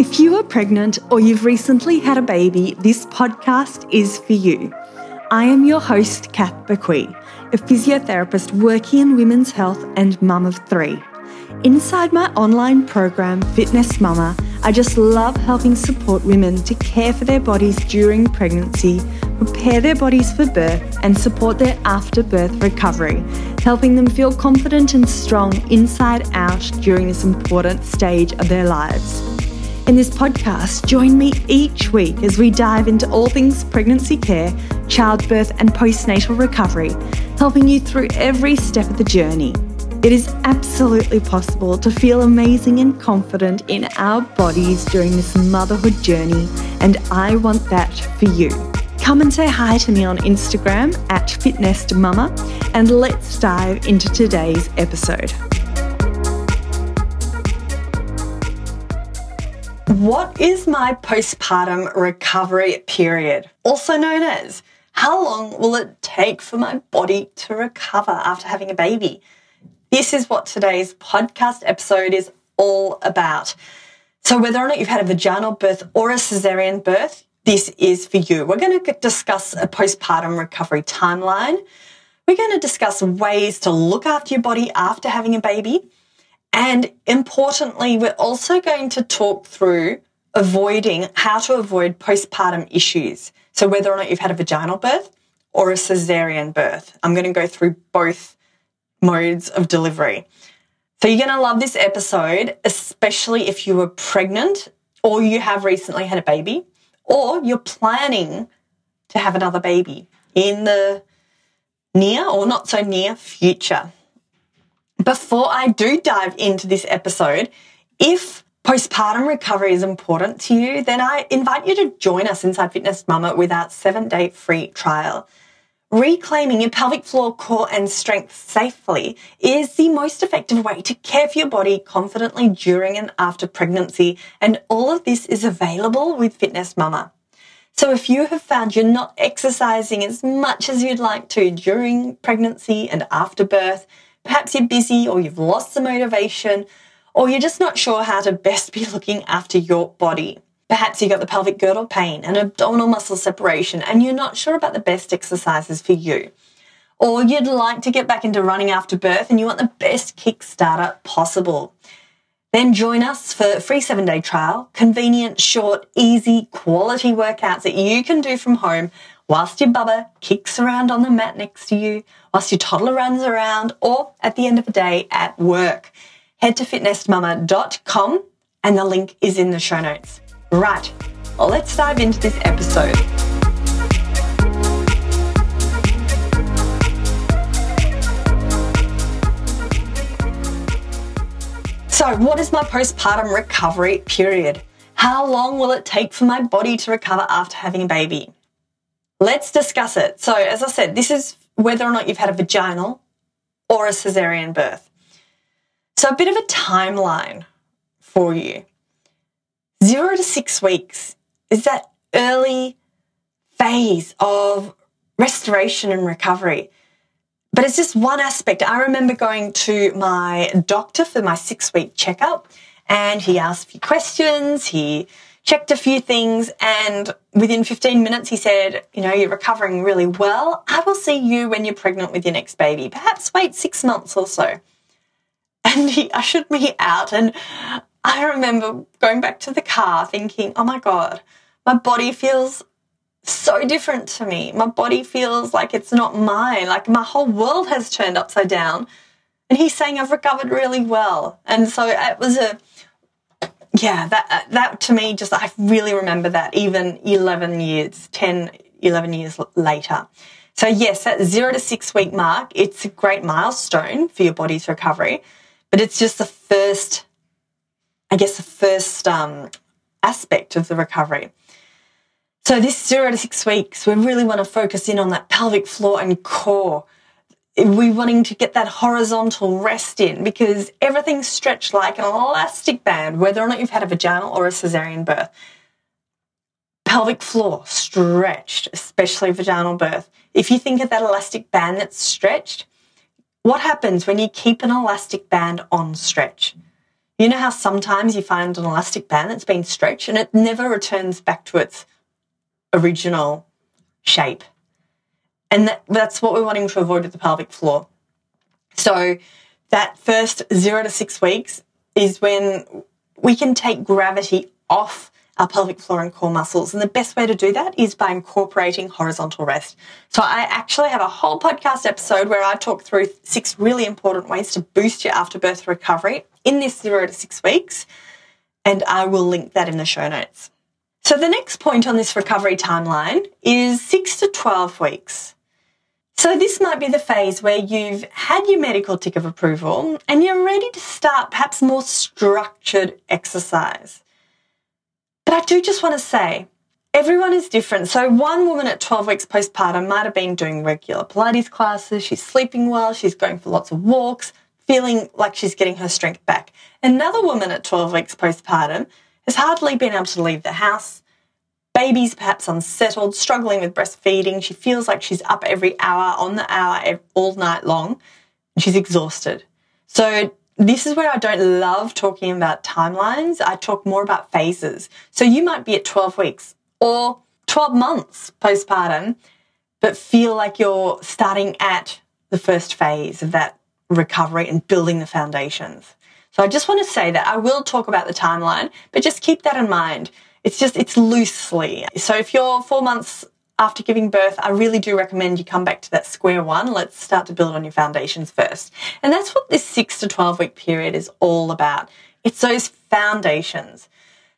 If you are pregnant or you've recently had a baby, this podcast is for you. I am your host, Kath Bequee, a physiotherapist working in women's health and mum of three. Inside my online program, FitNest Mama, I just love helping support women to care for their bodies during pregnancy, prepare their bodies for birth, and support their after birth recovery, helping them feel confident and strong inside out during this important stage of their lives. In this podcast, join me each week as we dive into all things pregnancy care, childbirth, and postnatal recovery, helping you through every step of the journey. It is absolutely possible to feel amazing and confident in our bodies during this motherhood journey, and I want that for you. Come and say hi to me on Instagram at FitNestMama, and let's dive into today's episode. What is my postpartum recovery period? Also known as how long will it take for my body to recover after having a baby? This is what today's podcast episode is all about. So, whether or not you've had a vaginal birth or a cesarean birth, this is for you. We're going to discuss a postpartum recovery timeline. We're going to discuss ways to look after your body after having a baby. And importantly, we're also going to talk through avoiding how to avoid postpartum issues. So, whether or not you've had a vaginal birth or a cesarean birth, I'm going to go through both modes of delivery. So, you're going to love this episode, especially if you were pregnant or you have recently had a baby or you're planning to have another baby in the near or not so near future. Before I do dive into this episode, if postpartum recovery is important to you, then I invite you to join us inside FitNest Mama with our seven day free trial. Reclaiming your pelvic floor, core, and strength safely is the most effective way to care for your body confidently during and after pregnancy. And all of this is available with FitNest Mama. So if you have found you're not exercising as much as you'd like to during pregnancy and after birth, Perhaps you're busy or you've lost the motivation or you're just not sure how to best be looking after your body. Perhaps you've got the pelvic girdle pain and abdominal muscle separation and you're not sure about the best exercises for you. Or you'd like to get back into running after birth and you want the best kickstarter possible. Then join us for a free seven day trial, convenient, short, easy, quality workouts that you can do from home whilst your bubba kicks around on the mat next to you, whilst your toddler runs around, or at the end of the day at work. Head to fitnestmama.com and the link is in the show notes. Right, well, let's dive into this episode. So, what is my postpartum recovery period? How long will it take for my body to recover after having a baby? Let's discuss it. So, as I said, this is whether or not you've had a vaginal or a cesarean birth. So, a bit of a timeline for you. Zero to six weeks is that early phase of restoration and recovery. But it's just one aspect. I remember going to my doctor for my six week checkup and he asked a few questions. He checked a few things, and within 15 minutes, he said, You know, you're recovering really well. I will see you when you're pregnant with your next baby. Perhaps wait six months or so. And he ushered me out, and I remember going back to the car thinking, Oh my God, my body feels so different to me. My body feels like it's not mine. Like my whole world has turned upside down. And he's saying I've recovered really well. And so it was a yeah, that uh, that to me just I really remember that even 11 years, 10, 11 years later. So yes, that 0 to 6 week mark, it's a great milestone for your body's recovery, but it's just the first I guess the first um, aspect of the recovery. So this 0 to 6 weeks, we really want to focus in on that pelvic floor and core we wanting to get that horizontal rest in because everything's stretched like an elastic band, whether or not you've had a vaginal or a cesarean birth. Pelvic floor stretched, especially vaginal birth. If you think of that elastic band that's stretched, what happens when you keep an elastic band on stretch? You know how sometimes you find an elastic band that's been stretched and it never returns back to its original shape. And that, that's what we're wanting to avoid with the pelvic floor. So that first zero to six weeks is when we can take gravity off our pelvic floor and core muscles. And the best way to do that is by incorporating horizontal rest. So I actually have a whole podcast episode where I talk through six really important ways to boost your afterbirth recovery in this zero to six weeks. And I will link that in the show notes. So the next point on this recovery timeline is six to 12 weeks. So this might be the phase where you've had your medical tick of approval and you're ready to start perhaps more structured exercise. But I do just want to say, everyone is different. So one woman at 12 weeks postpartum might have been doing regular Pilates classes, she's sleeping well, she's going for lots of walks, feeling like she's getting her strength back. Another woman at 12 weeks postpartum has hardly been able to leave the house, Baby's perhaps unsettled, struggling with breastfeeding. She feels like she's up every hour on the hour all night long and she's exhausted. So this is where I don't love talking about timelines. I talk more about phases. So you might be at 12 weeks or 12 months postpartum, but feel like you're starting at the first phase of that recovery and building the foundations. So I just want to say that I will talk about the timeline, but just keep that in mind. It's just, it's loosely. So if you're four months after giving birth, I really do recommend you come back to that square one. Let's start to build on your foundations first. And that's what this six to 12 week period is all about. It's those foundations.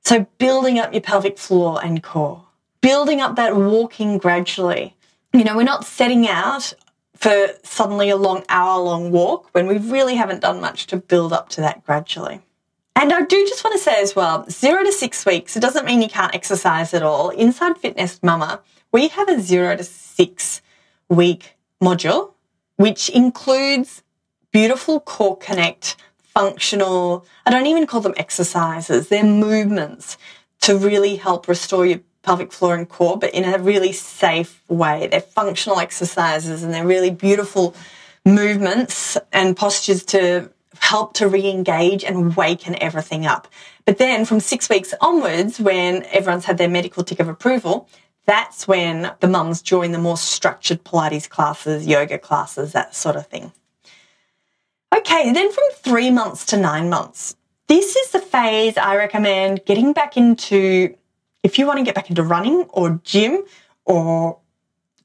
So building up your pelvic floor and core, building up that walking gradually. You know, we're not setting out for suddenly a long hour long walk when we really haven't done much to build up to that gradually. And I do just want to say as well, zero to six weeks, it doesn't mean you can't exercise at all. Inside FitNest Mama, we have a zero to six week module, which includes beautiful core connect, functional, I don't even call them exercises, they're movements to really help restore your pelvic floor and core, but in a really safe way. They're functional exercises and they're really beautiful movements and postures to help to re-engage and waken everything up. But then from six weeks onwards, when everyone's had their medical tick of approval, that's when the mums join the more structured Pilates classes, yoga classes, that sort of thing. Okay, then from three months to nine months, this is the phase I recommend getting back into if you want to get back into running or gym or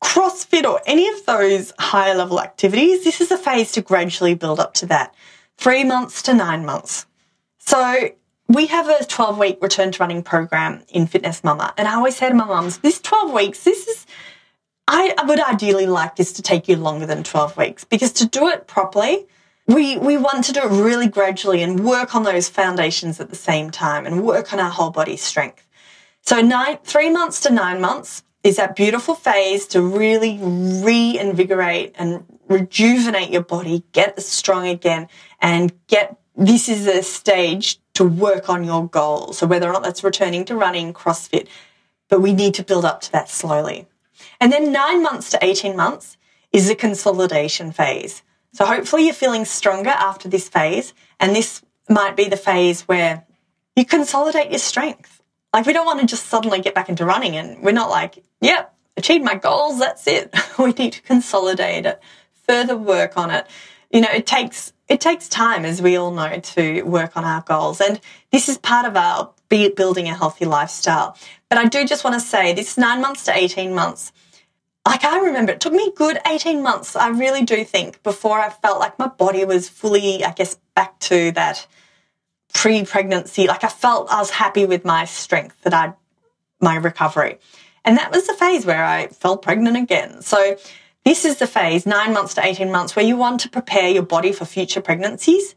CrossFit or any of those higher level activities, this is a phase to gradually build up to that three months to nine months. So we have a 12 week return to running program in FitNest Mama. And I always say to my mums, this 12 weeks, this is, I, would ideally like this to take you longer than 12 weeks because to do it properly, we, we want to do it really gradually and work on those foundations at the same time and work on our whole body strength. So nine, three months to nine months is that beautiful phase to really reinvigorate and rejuvenate your body, get strong again, and get this is a stage to work on your goals. So whether or not that's returning to running, CrossFit, but we need to build up to that slowly. And then nine months to 18 months is the consolidation phase. So hopefully you're feeling stronger after this phase. And this might be the phase where you consolidate your strength. Like we don't want to just suddenly get back into running and we're not like, yep, achieved my goals, that's it. we need to consolidate it, further work on it. You know, it takes it takes time, as we all know, to work on our goals. And this is part of our building a healthy lifestyle. But I do just want to say this nine months to 18 months. Like I remember it took me good 18 months. I really do think before I felt like my body was fully, I guess, back to that pre pregnancy. Like I felt I was happy with my strength that I, my recovery. And that was the phase where I fell pregnant again. So this is the phase, nine months to 18 months, where you want to prepare your body for future pregnancies.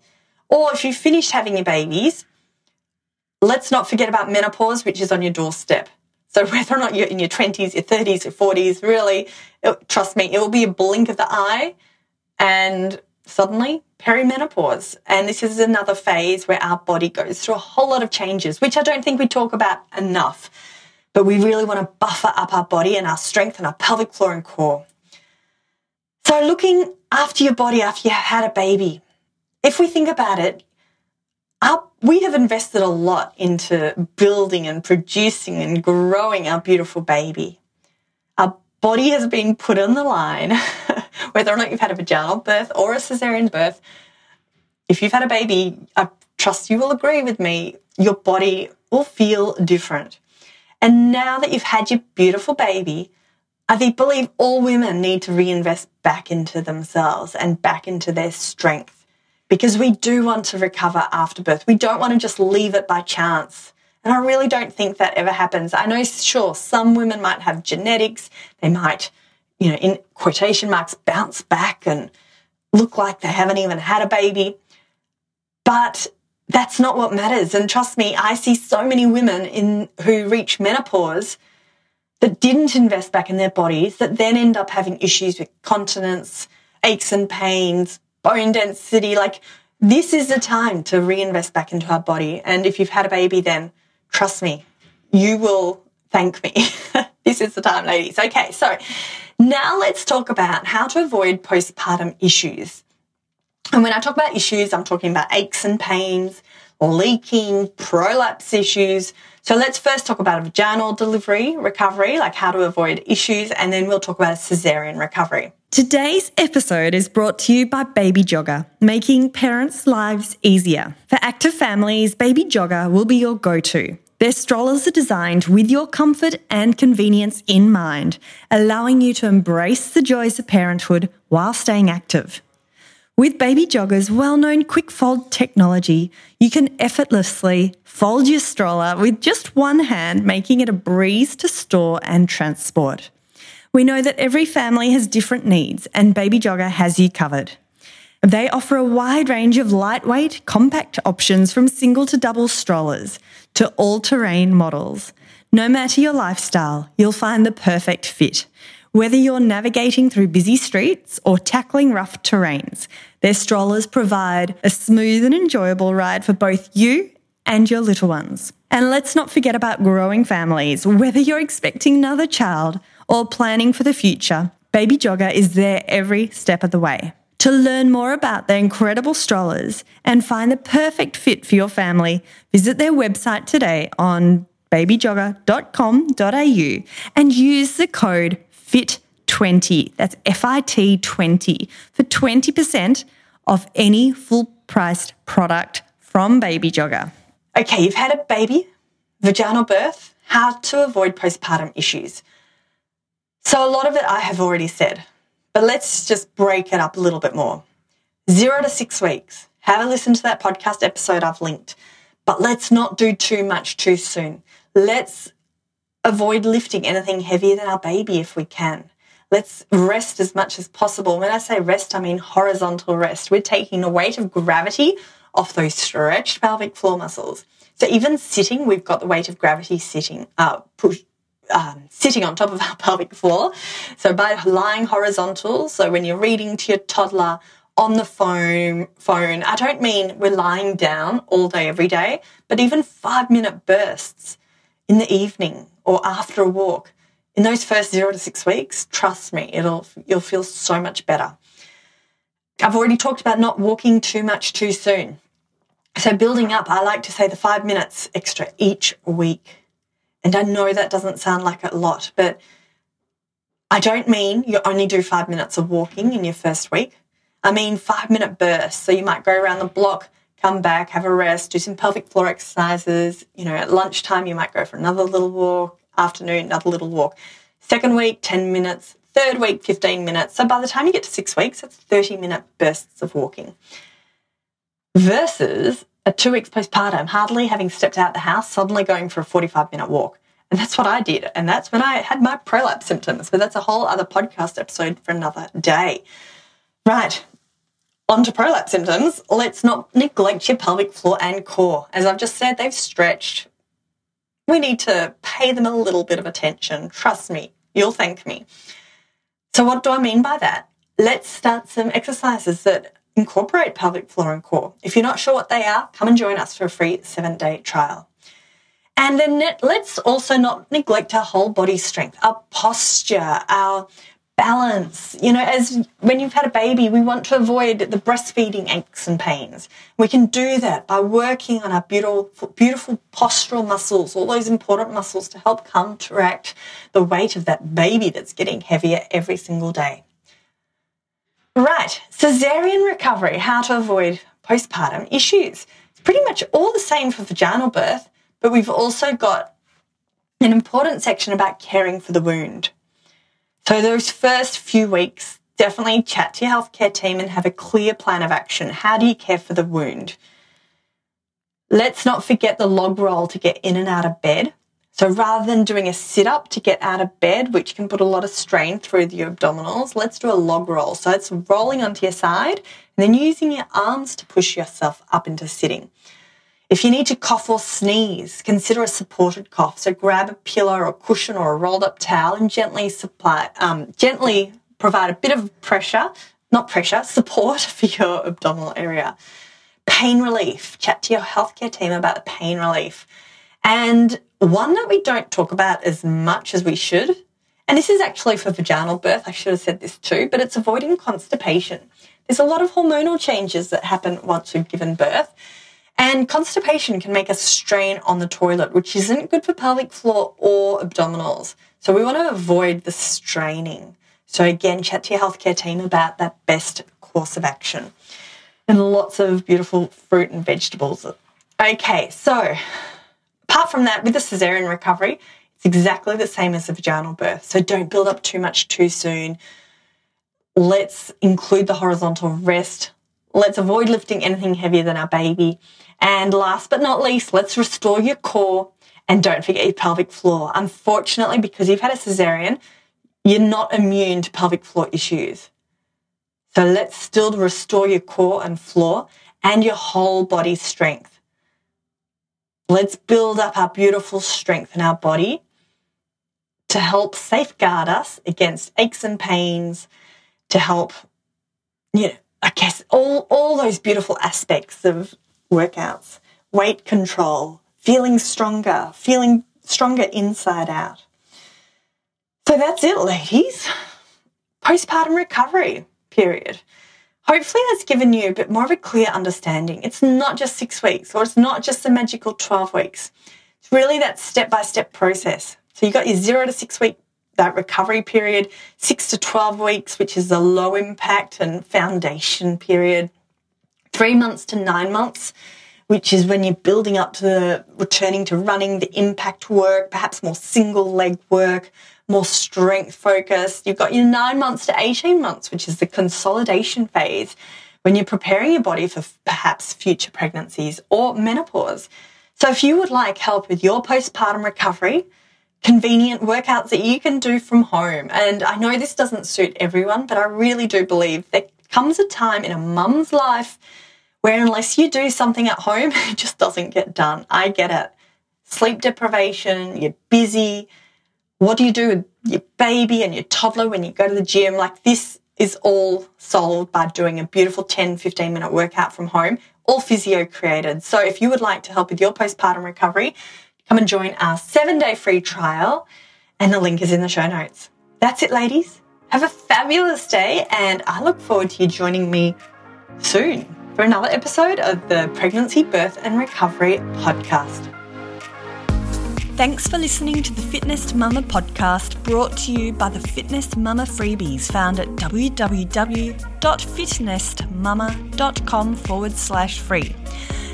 Or if you've finished having your babies, let's not forget about menopause, which is on your doorstep. So whether or not you're in your 20s, your 30s, your 40s, really, it, trust me, it will be a blink of the eye and suddenly perimenopause. And this is another phase where our body goes through a whole lot of changes, which I don't think we talk about enough. But we really want to buffer up our body and our strength and our pelvic floor and core. So, looking after your body after you have had a baby, if we think about it, our, we have invested a lot into building and producing and growing our beautiful baby. Our body has been put on the line, whether or not you've had a vaginal birth or a cesarean birth. If you've had a baby, I trust you will agree with me, your body will feel different. And now that you've had your beautiful baby, I believe all women need to reinvest back into themselves and back into their strength because we do want to recover after birth. We don't want to just leave it by chance. And I really don't think that ever happens. I know, sure, some women might have genetics. They might, you know, in quotation marks, bounce back and look like they haven't even had a baby. But that's not what matters. And trust me, I see so many women in who reach menopause that didn't invest back in their bodies that then end up having issues with continence, aches and pains, bone density. Like this is the time to reinvest back into our body. And if you've had a baby, then trust me, you will thank me. this is the time, ladies. Okay. So now let's talk about how to avoid postpartum issues. And when I talk about issues, I'm talking about aches and pains, leaking, prolapse issues. So let's first talk about a vaginal delivery recovery, like how to avoid issues, and then we'll talk about a cesarean recovery. Today's episode is brought to you by Baby Jogger, making parents' lives easier. For active families, Baby Jogger will be your go to. Their strollers are designed with your comfort and convenience in mind, allowing you to embrace the joys of parenthood while staying active. With Baby Jogger's well known quick fold technology, you can effortlessly fold your stroller with just one hand, making it a breeze to store and transport. We know that every family has different needs, and Baby Jogger has you covered. They offer a wide range of lightweight, compact options from single to double strollers to all terrain models. No matter your lifestyle, you'll find the perfect fit. Whether you're navigating through busy streets or tackling rough terrains, their strollers provide a smooth and enjoyable ride for both you and your little ones. And let's not forget about growing families. Whether you're expecting another child or planning for the future, Baby Jogger is there every step of the way. To learn more about their incredible strollers and find the perfect fit for your family, visit their website today on babyjogger.com.au and use the code FIT20. That's F I T 20 for 20% off any full priced product from Baby Jogger. Okay, you've had a baby, vaginal birth, how to avoid postpartum issues. So, a lot of it I have already said, but let's just break it up a little bit more. Zero to six weeks. Have a listen to that podcast episode I've linked, but let's not do too much too soon. Let's avoid lifting anything heavier than our baby if we can. Let's rest as much as possible. When I say rest, I mean horizontal rest. We're taking the weight of gravity off those stretched pelvic floor muscles. So even sitting, we've got the weight of gravity sitting, uh, push, um, sitting on top of our pelvic floor. So by lying horizontal, so when you're reading to your toddler on the phone, phone, I don't mean we're lying down all day, every day, but even five minute bursts in the evening or after a walk. In those first zero to six weeks, trust me, it'll you'll feel so much better. I've already talked about not walking too much too soon. So building up, I like to say the five minutes extra each week. And I know that doesn't sound like a lot, but I don't mean you only do five minutes of walking in your first week. I mean five minute bursts. So you might go around the block, come back, have a rest, do some pelvic floor exercises. You know, at lunchtime, you might go for another little walk, afternoon, another little walk. Second week, 10 minutes. Third week, 15 minutes. So by the time you get to six weeks, it's 30 minute bursts of walking. Versus a two weeks postpartum, hardly having stepped out the house, suddenly going for a 45 minute walk. And that's what I did. And that's when I had my prolapse symptoms. But that's a whole other podcast episode for another day. Right. On to prolapse symptoms. Let's not neglect your pelvic floor and core. As I've just said, they've stretched. We need to pay them a little bit of attention. Trust me, you'll thank me. So, what do I mean by that? Let's start some exercises that incorporate pelvic floor and core. If you're not sure what they are, come and join us for a free seven day trial. And then let's also not neglect our whole body strength, our posture, our balance. You know, as when you've had a baby, we want to avoid the breastfeeding aches and pains. We can do that by working on our beautiful, beautiful postural muscles, all those important muscles to help counteract the weight of that baby that's getting heavier every single day. Right, cesarean recovery, how to avoid postpartum issues. It's pretty much all the same for vaginal birth, but we've also got an important section about caring for the wound. So, those first few weeks, definitely chat to your healthcare team and have a clear plan of action. How do you care for the wound? Let's not forget the log roll to get in and out of bed. So rather than doing a sit up to get out of bed, which can put a lot of strain through the abdominals, let's do a log roll. So it's rolling onto your side and then using your arms to push yourself up into sitting. If you need to cough or sneeze, consider a supported cough. So grab a pillow or a cushion or a rolled up towel and gently supply, um, gently provide a bit of pressure, not pressure, support for your abdominal area. Pain relief. Chat to your healthcare team about the pain relief. And one that we don't talk about as much as we should, and this is actually for vaginal birth, I should have said this too, but it's avoiding constipation. There's a lot of hormonal changes that happen once we've given birth. And constipation can make us strain on the toilet, which isn't good for pelvic floor or abdominals. So we want to avoid the straining. So again, chat to your healthcare team about that best course of action. And lots of beautiful fruit and vegetables. Okay, so apart from that, with the cesarean recovery, it's exactly the same as a vaginal birth. So don't build up too much too soon. Let's include the horizontal rest. Let's avoid lifting anything heavier than our baby. And last but not least, let's restore your core and don't forget your pelvic floor. Unfortunately, because you've had a cesarean, you're not immune to pelvic floor issues. So let's still restore your core and floor and your whole body strength. Let's build up our beautiful strength in our body to help safeguard us against aches and pains, to help, you know, I guess all, all those beautiful aspects of workouts, weight control, feeling stronger, feeling stronger inside out. So that's it, ladies. Postpartum recovery period. Hopefully, that's given you a bit more of a clear understanding. It's not just six weeks or it's not just the magical 12 weeks. It's really that step by step process. So you've got your zero to six week that recovery period, six to 12 weeks, which is the low impact and foundation period, three months to nine months, which is when you're building up to returning to running, the impact work, perhaps more single leg work, more strength focused. You've got your nine months to 18 months, which is the consolidation phase when you're preparing your body for perhaps future pregnancies or menopause. So if you would like help with your postpartum recovery, convenient workouts that you can do from home. And I know this doesn't suit everyone, but I really do believe there comes a time in a mum's life where unless you do something at home, it just doesn't get done. I get it. Sleep deprivation, you're busy. What do you do with your baby and your toddler when you go to the gym? Like this is all solved by doing a beautiful 10, 15 minute workout from home, all physio created. So if you would like to help with your postpartum recovery, come and join our seven day free trial and the link is in the show notes. That's it, ladies. Have a fabulous day and I look forward to you joining me soon for another episode of the Pregnancy, Birth and Recovery podcast. Thanks for listening to the FitNest Mama podcast brought to you by the FitNest Mama freebies found at www.fitnestmama.com forward slash free.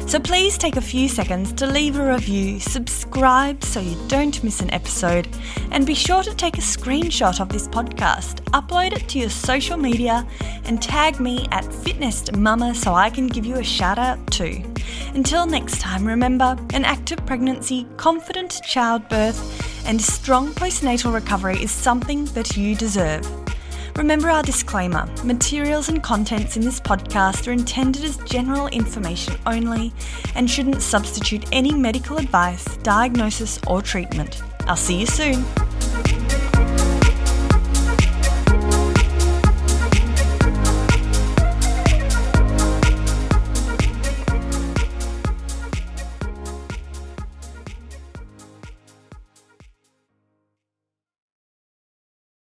So please take a few seconds to leave a review, subscribe so you don't miss an episode, and be sure to take a screenshot of this podcast, upload it to your social media, and tag me at FitNest Mama so I can give you a shout out too. Until next time, remember an active pregnancy, confident childbirth, and strong postnatal recovery is something that you deserve. Remember our disclaimer materials and contents in this podcast are intended as general information only and shouldn't substitute any medical advice, diagnosis, or treatment. I'll see you soon.